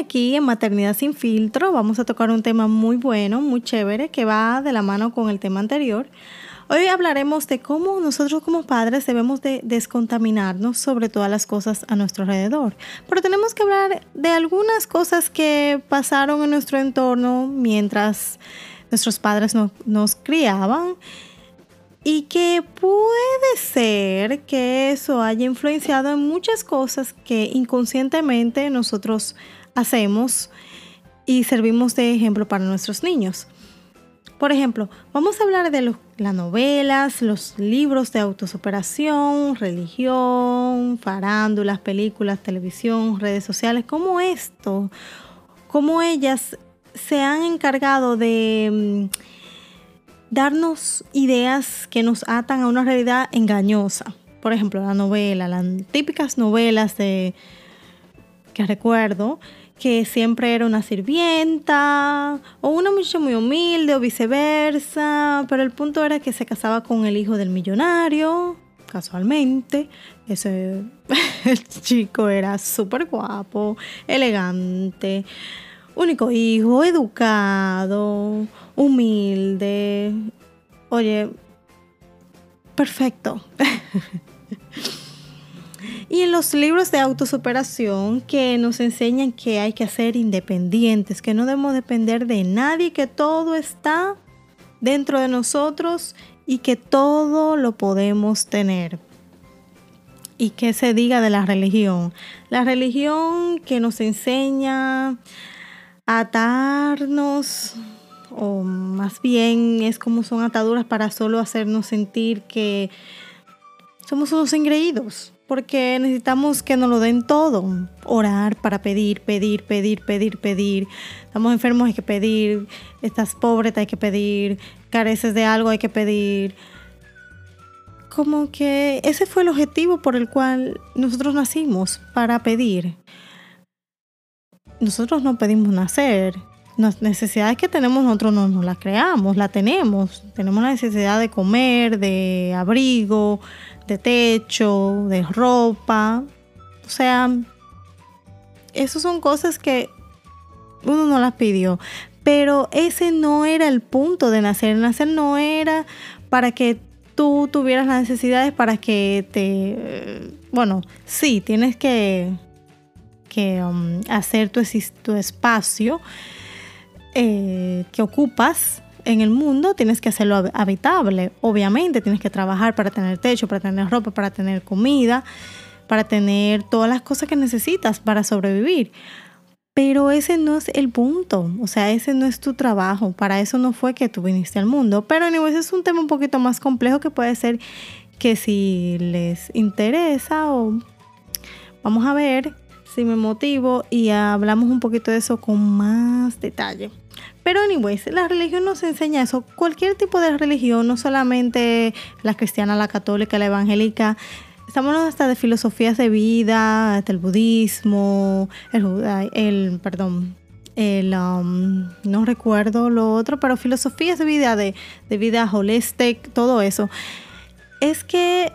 Aquí en Maternidad sin filtro vamos a tocar un tema muy bueno, muy chévere, que va de la mano con el tema anterior. Hoy hablaremos de cómo nosotros como padres debemos de descontaminarnos sobre todas las cosas a nuestro alrededor. Pero tenemos que hablar de algunas cosas que pasaron en nuestro entorno mientras nuestros padres nos criaban y que puede ser que eso haya influenciado en muchas cosas que inconscientemente nosotros hacemos y servimos de ejemplo para nuestros niños. Por ejemplo, vamos a hablar de las novelas, los libros de autosuperación, religión, farándulas, películas, televisión, redes sociales, como esto, cómo ellas se han encargado de mm, darnos ideas que nos atan a una realidad engañosa. Por ejemplo, la novela, las típicas novelas de que recuerdo que siempre era una sirvienta o una muchacha muy humilde o viceversa, pero el punto era que se casaba con el hijo del millonario, casualmente. Ese chico era súper guapo, elegante, único hijo, educado, humilde. Oye, perfecto. y en los libros de autosuperación que nos enseñan que hay que ser independientes, que no debemos depender de nadie, que todo está dentro de nosotros y que todo lo podemos tener. Y que se diga de la religión. La religión que nos enseña a atarnos o más bien es como son ataduras para solo hacernos sentir que somos unos engreídos, porque necesitamos que nos lo den todo, orar para pedir, pedir, pedir, pedir, pedir. Estamos enfermos, hay que pedir, estás pobre, hay que pedir, careces de algo, hay que pedir. Como que ese fue el objetivo por el cual nosotros nacimos, para pedir. Nosotros no pedimos nacer, las necesidades que tenemos nosotros no nos las creamos, las tenemos. Tenemos la necesidad de comer, de abrigo, de techo, de ropa. O sea, esas son cosas que uno no las pidió. Pero ese no era el punto de nacer. Nacer no era para que tú tuvieras las necesidades para que te... Bueno, sí, tienes que, que um, hacer tu, tu espacio eh, que ocupas en el mundo, tienes que hacerlo habitable. Obviamente, tienes que trabajar para tener techo, para tener ropa, para tener comida, para tener todas las cosas que necesitas para sobrevivir. Pero ese no es el punto, o sea, ese no es tu trabajo, para eso no fue que tú viniste al mundo. Pero ese es un tema un poquito más complejo que puede ser que si les interesa o vamos a ver si me motivo y hablamos un poquito de eso con más detalle. Pero anyways, la religión nos enseña eso. Cualquier tipo de religión, no solamente la cristiana, la católica, la evangélica, estamos hasta de filosofías de vida, hasta el budismo, el, el perdón, el, um, no recuerdo lo otro, pero filosofías de vida, de, de vida holistic, todo eso. Es que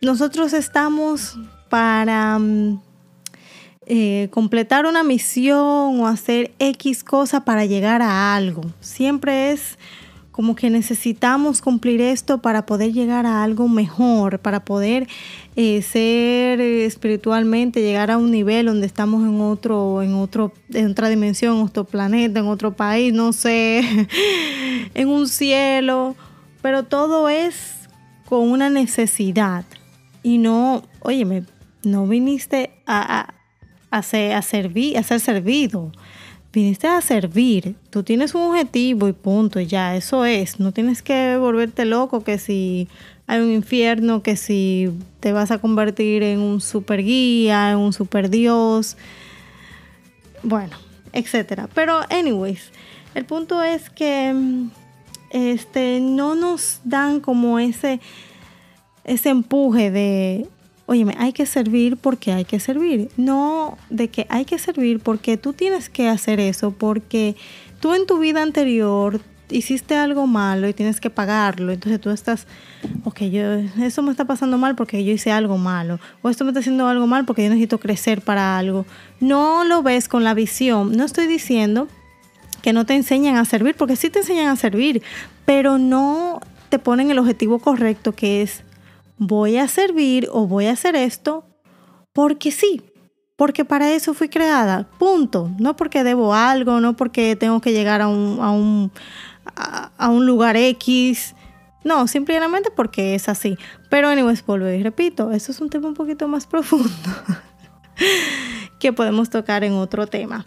nosotros estamos para um, eh, completar una misión o hacer X cosa para llegar a algo. Siempre es como que necesitamos cumplir esto para poder llegar a algo mejor, para poder eh, ser espiritualmente, llegar a un nivel donde estamos en otro, en otro, en otra dimensión, en otro planeta, en otro país, no sé, en un cielo. Pero todo es con una necesidad. Y no, óyeme, no viniste a ser, a servir, a ser servido. Viniste a servir. Tú tienes un objetivo y punto, ya, eso es. No tienes que volverte loco que si hay un infierno, que si te vas a convertir en un super guía, en un super dios. Bueno, etcétera. Pero, anyways, el punto es que este, no nos dan como ese, ese empuje de Óyeme, hay que servir porque hay que servir. No de que hay que servir porque tú tienes que hacer eso, porque tú en tu vida anterior hiciste algo malo y tienes que pagarlo, entonces tú estás, ok, yo, eso me está pasando mal porque yo hice algo malo, o esto me está haciendo algo mal porque yo necesito crecer para algo. No lo ves con la visión. No estoy diciendo que no te enseñan a servir, porque sí te enseñan a servir, pero no te ponen el objetivo correcto que es voy a servir o voy a hacer esto porque sí, porque para eso fui creada, punto. No porque debo algo, no porque tengo que llegar a un, a un, a, un lugar X. No, simplemente porque es así. Pero anyways, vuelvo y repito, eso es un tema un poquito más profundo que podemos tocar en otro tema.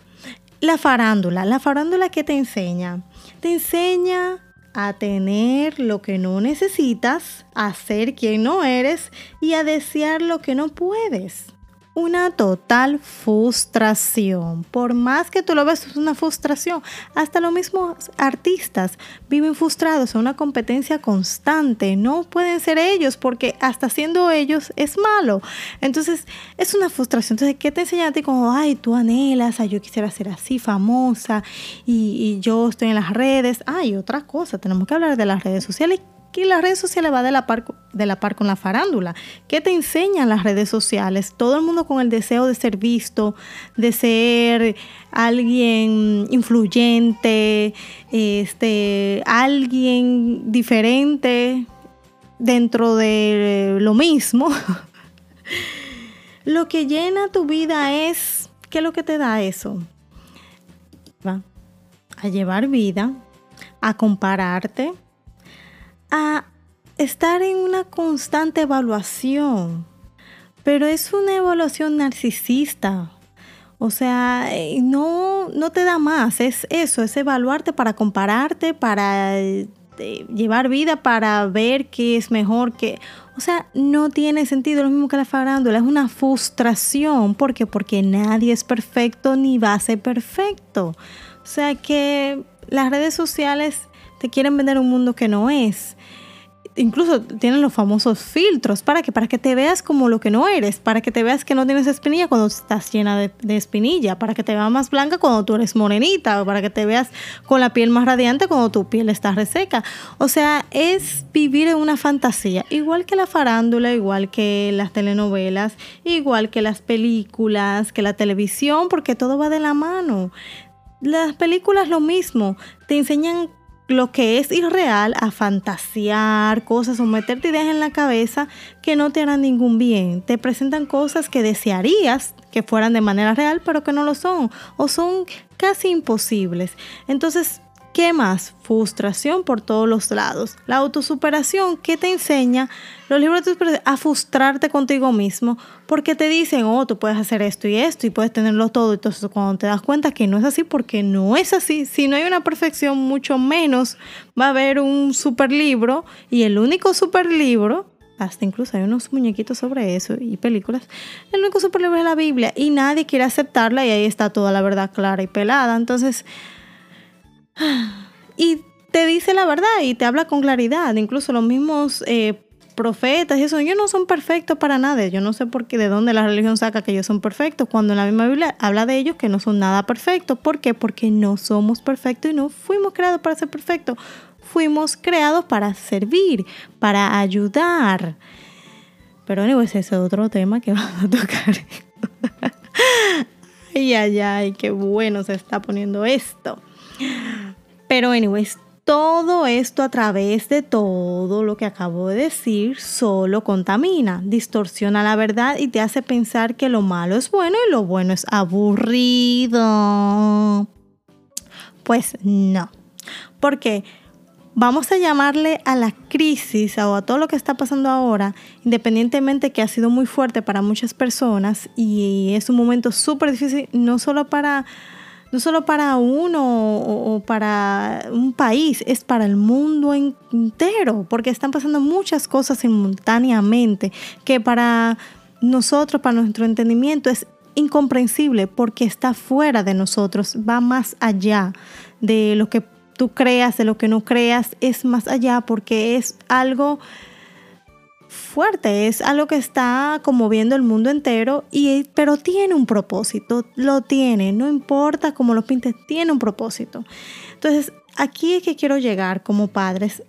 La farándula, la farándula que te enseña, te enseña a tener lo que no necesitas, a ser quien no eres y a desear lo que no puedes una total frustración. Por más que tú lo ves, es una frustración. Hasta los mismos artistas viven frustrados en una competencia constante. No pueden ser ellos porque hasta siendo ellos es malo. Entonces, es una frustración. Entonces, ¿qué te enseña a ti? Como, ay, tú anhelas, ay, yo quisiera ser así, famosa, y, y yo estoy en las redes. Ay, otra cosa, tenemos que hablar de las redes sociales que las redes sociales va de la, par, de la par con la farándula. ¿Qué te enseñan las redes sociales? Todo el mundo con el deseo de ser visto, de ser alguien influyente, este, alguien diferente dentro de lo mismo. lo que llena tu vida es, ¿qué es lo que te da eso? Va a llevar vida, a compararte, a estar en una constante evaluación, pero es una evaluación narcisista. O sea, eh, no, no te da más, es eso, es evaluarte para compararte, para eh, llevar vida, para ver qué es mejor, que, o sea, no tiene sentido lo mismo que la farándula, es una frustración, ¿por qué? Porque nadie es perfecto ni va a ser perfecto. O sea que las redes sociales te quieren vender un mundo que no es incluso tienen los famosos filtros. ¿Para que Para que te veas como lo que no eres. Para que te veas que no tienes espinilla cuando estás llena de, espinilla. Para que te veas más blanca cuando tú eres morenita. O para que te veas con la piel más radiante cuando tu piel está reseca. O sea, es vivir en una fantasía. Igual que la farándula, igual que las telenovelas, igual que las películas, que la televisión, porque todo va de la mano. Las películas lo mismo. Te enseñan lo que es irreal a fantasear cosas o meterte ideas en la cabeza que no te harán ningún bien. Te presentan cosas que desearías que fueran de manera real, pero que no lo son o son casi imposibles. Entonces, ¿Qué más? Frustración por todos los lados. La autosuperación, ¿qué te enseña? Los libros a frustrarte contigo mismo porque te dicen, oh, tú puedes hacer esto y esto y puedes tenerlo todo. Entonces, cuando te das cuenta que no es así, porque no es así, si no hay una perfección, mucho menos va a haber un super libro y el único super libro hasta incluso hay unos muñequitos sobre eso y películas. El único super libro es la Biblia y nadie quiere aceptarla y ahí está toda la verdad clara y pelada. Entonces, y te dice la verdad y te habla con claridad. Incluso los mismos eh, profetas y eso, ellos no son perfectos para nada. Yo no sé por qué, de dónde la religión saca que ellos son perfectos, cuando en la misma Biblia habla de ellos que no son nada perfectos. ¿Por qué? Porque no somos perfectos y no fuimos creados para ser perfectos. Fuimos creados para servir, para ayudar. Pero anyways, ese es otro tema que vamos a tocar. ay, ay, ay, qué bueno se está poniendo esto. Pero, anyways, todo esto a través de todo lo que acabo de decir solo contamina, distorsiona la verdad y te hace pensar que lo malo es bueno y lo bueno es aburrido. Pues no. Porque vamos a llamarle a la crisis o a todo lo que está pasando ahora, independientemente que ha sido muy fuerte para muchas personas y es un momento súper difícil, no solo para no solo para uno o, para un país, es para el mundo entero, porque están pasando muchas cosas simultáneamente que para nosotros, para nuestro entendimiento, es incomprensible porque está fuera de nosotros, va más allá de lo que tú creas, de lo que no creas, es más allá porque es algo fuerte, es algo que está conmoviendo el mundo entero, y, pero tiene un propósito, lo tiene, no importa cómo lo pintes, tiene un propósito. Entonces, aquí es que quiero llegar como padres.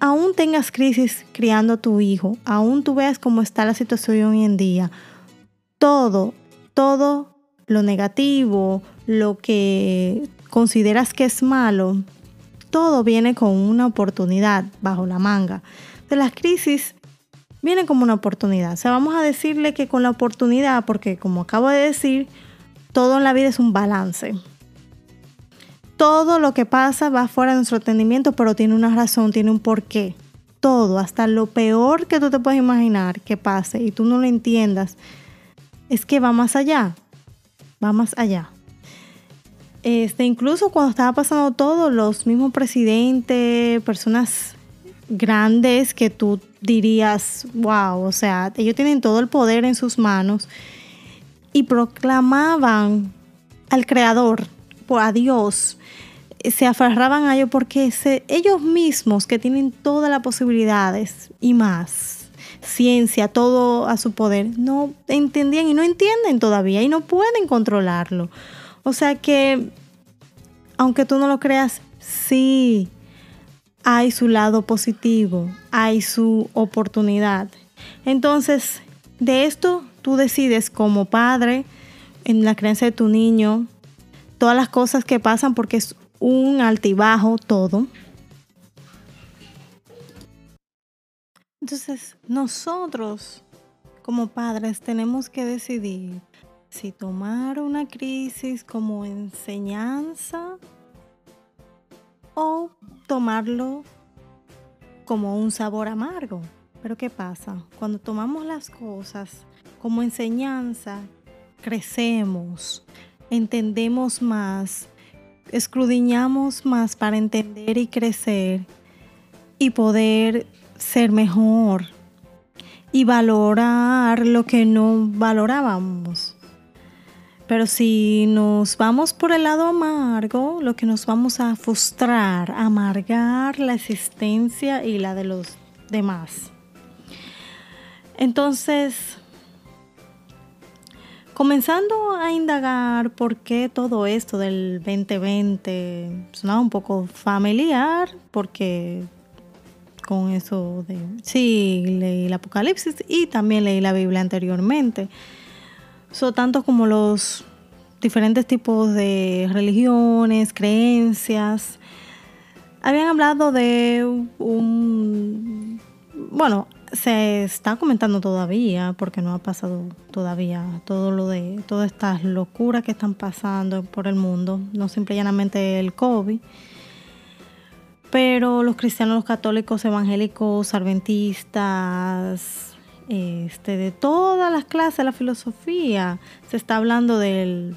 Aún tengas crisis criando a tu hijo, aún tú veas cómo está la situación hoy en día, todo, todo lo negativo, lo que consideras que es malo, todo viene con una oportunidad bajo la manga. De las crisis vienen como una oportunidad. O sea, vamos a decirle que con la oportunidad, porque como acabo de decir, todo en la vida es un balance. Todo lo que pasa va fuera de nuestro entendimiento, pero tiene una razón, tiene un porqué. Todo, hasta lo peor que tú te puedes imaginar que pase y tú no lo entiendas, es que va más allá. Va más allá. Este, incluso cuando estaba pasando todo, los mismos presidentes, personas grandes que tú dirías, wow, o sea, ellos tienen todo el poder en sus manos y proclamaban al Creador, a Dios, se aferraban a ellos porque ellos mismos que tienen todas las posibilidades y más, ciencia, todo a su poder, no entendían y no entienden todavía y no pueden controlarlo. O sea que, aunque tú no lo creas, sí hay su lado positivo, hay su oportunidad. Entonces, de esto tú decides como padre, en la creencia de tu niño, todas las cosas que pasan porque es un altibajo todo. Entonces, nosotros como padres tenemos que decidir si tomar una crisis como enseñanza o tomarlo como un sabor amargo. Pero ¿qué pasa? Cuando tomamos las cosas como enseñanza, crecemos, entendemos más, escudriñamos más para entender y crecer y poder ser mejor y valorar lo que no valorábamos. Pero si nos vamos por el lado amargo, lo que nos vamos a frustrar, amargar la existencia y la de los demás. Entonces, comenzando a indagar por qué todo esto del 2020 sonaba un poco familiar, porque con eso de, sí, leí el Apocalipsis y también leí la Biblia anteriormente. So, tanto como los diferentes tipos de religiones, creencias, habían hablado de un, bueno, se está comentando todavía, porque no ha pasado todavía todo lo de todas estas locuras que están pasando por el mundo, no simple llanamente el COVID. Pero los cristianos, los católicos, evangélicos, adventistas, este, de todas las clases de la filosofía. Se está hablando del,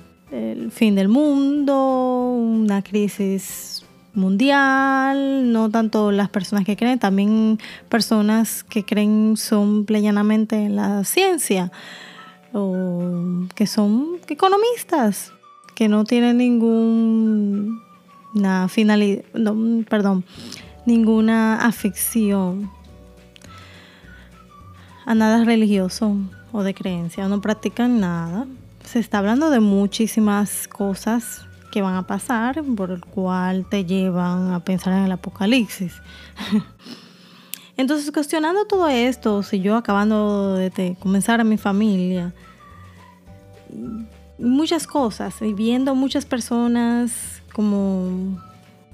fin del mundo, una crisis mundial, no tanto las personas que creen, también personas que creen son plenamente en la ciencia o que son economistas, que no tienen ninguna finalidad, perdón, ninguna afición a nada religioso o de creencia, no practican nada. Se está hablando de muchísimas cosas que van a pasar, por el cual te llevan a pensar en el apocalipsis. Entonces, cuestionando todo esto, si yo acabando de comenzar a mi familia, muchas cosas, y viendo muchas personas como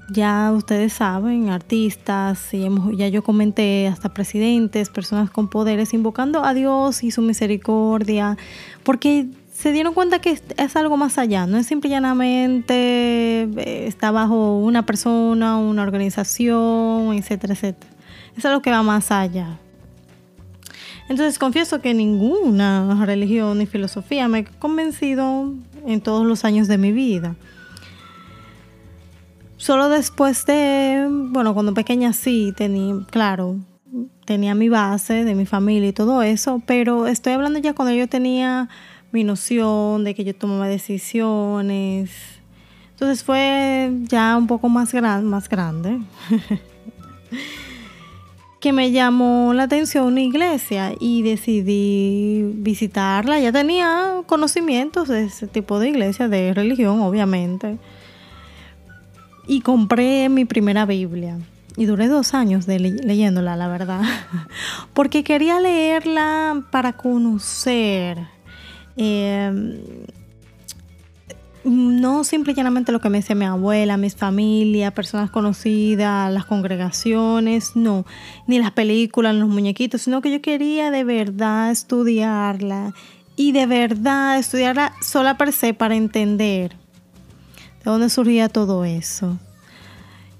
ya ustedes saben, artistas, y ya yo comenté hasta presidentes, personas con poderes, invocando a Dios y su misericordia, porque se dieron cuenta que es, algo más allá, no es simple y llanamente eh, está bajo una persona, una organización, etcétera, etcétera. Es algo que va más allá. Entonces confieso que ninguna religión ni filosofía me ha convencido en todos los años de mi vida. Solo después de, bueno, cuando pequeña sí tenía, claro, tenía mi base de mi familia y todo eso, pero estoy hablando ya cuando yo tenía mi noción de que yo tomaba decisiones. Entonces fue ya un poco más, más grande que me llamó la atención una iglesia y decidí visitarla. Ya tenía conocimientos de ese tipo de iglesia, de religión, obviamente y compré mi primera Biblia. Y duré dos años leyéndola, la verdad. Porque quería leerla para conocer. Em, no simple y llanamente lo que me decía mi abuela, mis familias, personas conocidas, las congregaciones, no, ni las películas, los muñequitos, sino que yo quería de verdad estudiarla y de verdad estudiarla sola per se para entender de dónde surgía todo eso.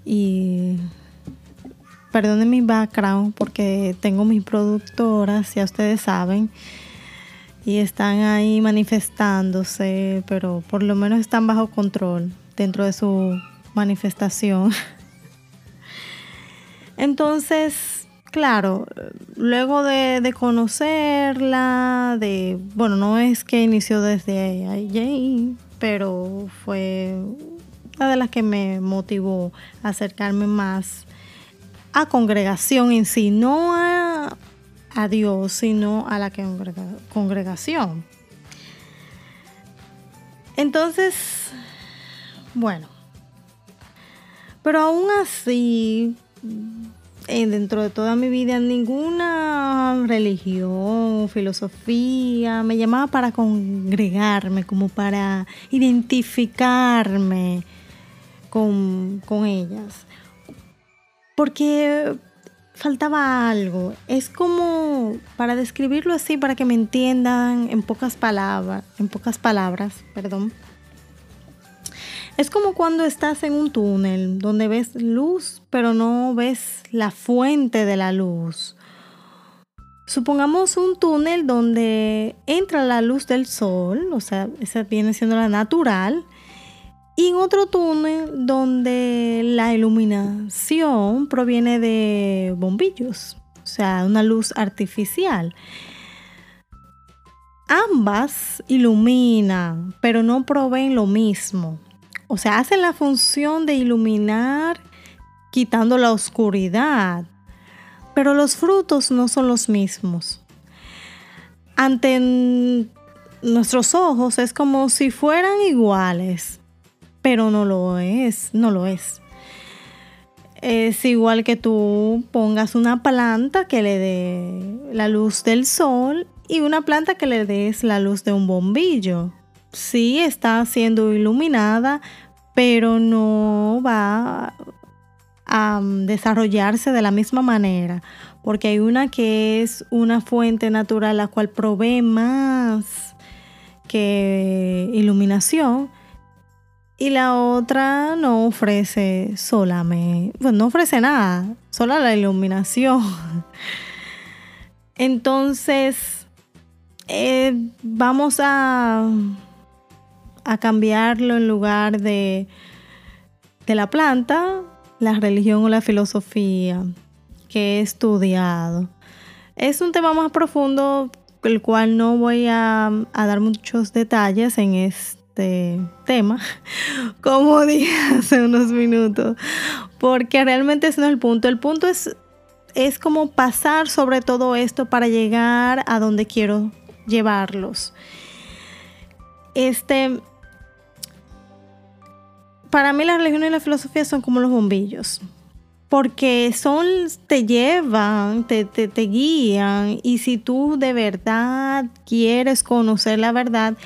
Y perdonen mi background porque tengo mis productoras, ya ustedes saben y están ahí manifestándose, pero por lo menos están bajo control dentro de su manifestación. Entonces, claro, luego de, conocerla, de, bueno, no es que inició desde ahí, pero fue una de las que me motivó a acercarme más a congregación en sí, no a a Dios, sino a la congregación. Entonces, bueno, pero aún así, eh, dentro de toda mi vida, ninguna religión, filosofía me llamaba para congregarme, como para identificarme con, con ellas. Porque faltaba algo. Es como, para describirlo así, para que me entiendan en pocas palabras, en pocas palabras, perdón. Es como cuando estás en un túnel donde ves luz, pero no ves la fuente de la luz. Supongamos un túnel donde entra la luz del sol, o sea, esa viene siendo la natural, y otro túnel donde la iluminación proviene de bombillos, o sea, una luz artificial. Ambas iluminan, pero no proveen lo mismo. O sea, hacen la función de iluminar quitando la oscuridad, pero los frutos no son los mismos. Ante nuestros ojos es como si fueran iguales, pero no lo es, no lo es. Es igual que tú pongas una planta que le dé la luz del sol y una planta que le des la luz de un bombillo. Sí está siendo iluminada, pero no va a desarrollarse de la misma manera, porque hay una que es una fuente natural la cual provee más que iluminación y la otra no ofrece solamente, pues no ofrece nada, solo la iluminación. Entonces, eh, vamos a, a cambiarlo en lugar de, de la planta, la religión o la filosofía que he estudiado. Es un tema más profundo, el cual no voy a, a dar muchos detalles en este tema, como dije hace unos minutos, porque realmente ese no es el punto. El punto es, es como pasar sobre todo esto para llegar a donde quiero llevarlos. Este, para mí la religión y la filosofía son como los bombillos porque son, te llevan, te, te, te, guían y si tú de verdad quieres conocer la verdad,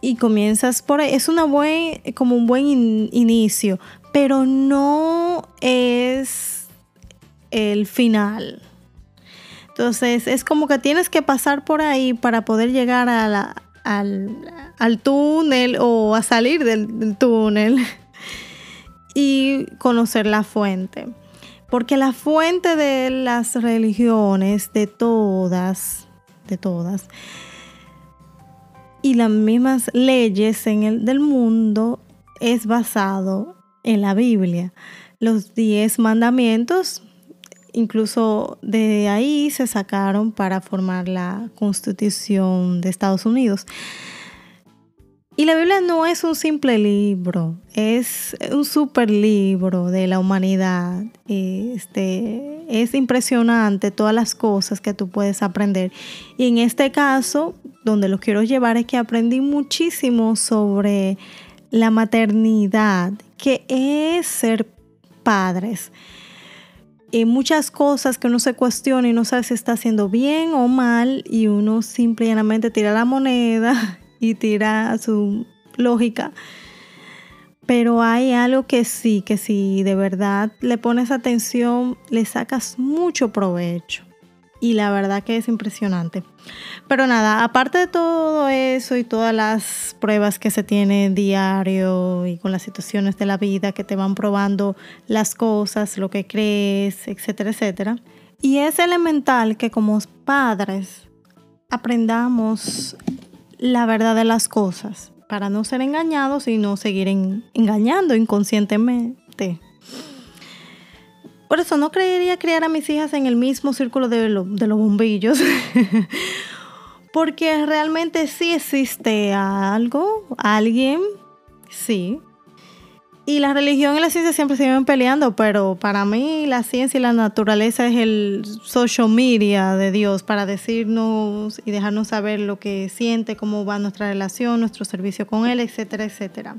y comienzas por ahí. Es una buen, como un buen inicio, pero no es el final. Entonces es como que tienes que pasar por ahí para poder llegar a la, al, túnel o a salir del, del túnel y conocer la fuente. Porque la fuente de las religiones, de todas, de todas, y las mismas leyes en el, del mundo es basado en la Biblia. Los diez mandamientos, incluso de ahí se sacaron para formar la constitución de Estados Unidos. Y la Biblia no es un simple libro, es un super libro de la humanidad. Este, es impresionante todas las cosas que tú puedes aprender. Y en este caso, donde lo quiero llevar es que aprendí muchísimo sobre la maternidad, que es ser padres. Y muchas cosas que uno se cuestiona y no sabe si está haciendo bien o mal y uno simplemente tira la moneda y tira su lógica. Pero hay algo que sí, que si de verdad le pones atención, le sacas mucho provecho. Y la verdad que es impresionante. Pero nada, aparte de todo eso y todas las pruebas que se tienen diario y con las situaciones de la vida que te van probando las cosas, lo que crees, etcétera, etcétera. Y es elemental que como padres aprendamos la verdad de las cosas para no ser engañados y no seguir engañando inconscientemente. Por eso no creería criar a mis hijas en el mismo círculo de, de los bombillos. Porque realmente sí existe algo, alguien, sí, y la religión y la ciencia siempre se viven peleando, pero para mí la ciencia y la naturaleza es el social media de Dios para decirnos y dejarnos saber lo que siente, cómo va nuestra relación, nuestro servicio con Él, etcétera, etcétera.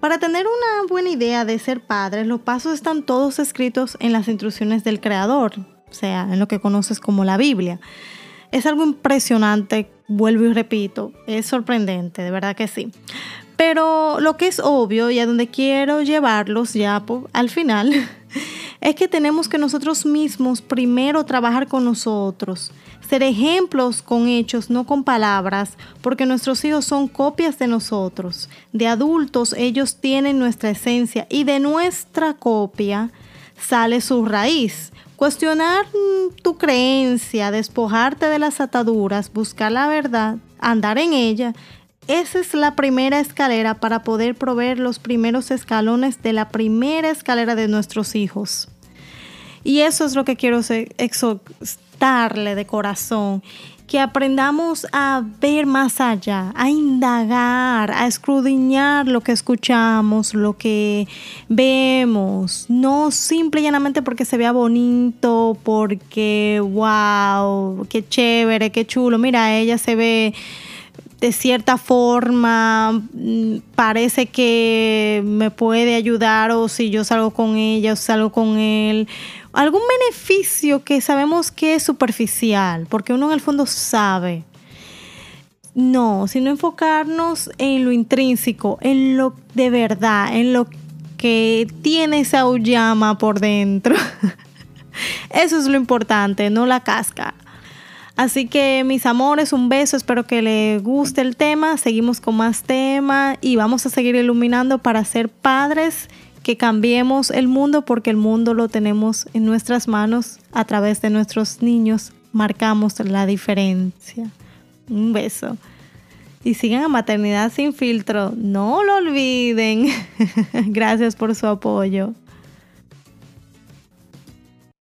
Para tener una buena idea de ser padres, los pasos están todos escritos en las instrucciones del Creador, o sea, en lo que conoces como la Biblia. Es algo impresionante, vuelvo y repito, es sorprendente, de verdad que sí. Pero lo que es obvio y a donde quiero llevarlos ya al final es que tenemos que nosotros mismos primero trabajar con nosotros, ser ejemplos con hechos, no con palabras, porque nuestros hijos son copias de nosotros. De adultos ellos tienen nuestra esencia y de nuestra copia sale su raíz. Cuestionar tu creencia, despojarte de las ataduras, buscar la verdad, andar en ella esa es la primera escalera para poder proveer los primeros escalones de la primera escalera de nuestros hijos. Y eso es lo que quiero exhortarle de corazón, que aprendamos a ver más allá, a indagar, a escudriñar lo que escuchamos, lo que vemos, no simple y llanamente porque se vea bonito, porque wow, qué chévere, qué chulo, mira, ella se ve de cierta forma mm, parece que me puede ayudar o si yo salgo con ella o salgo con él. Algún beneficio que sabemos que es superficial, porque uno en el fondo sabe. No, sino enfocarnos en lo intrínseco, en lo de verdad, en lo que tiene esa llama por dentro. Eso es lo importante, no la casca. Así que mis amores, un beso, espero que les guste el tema, seguimos con más tema y vamos a seguir iluminando para ser padres que cambiemos el mundo porque el mundo lo tenemos en nuestras manos a través de nuestros niños, marcamos la diferencia. Un beso. Y sigan a Maternidad sin filtro, no lo olviden. Gracias por su apoyo.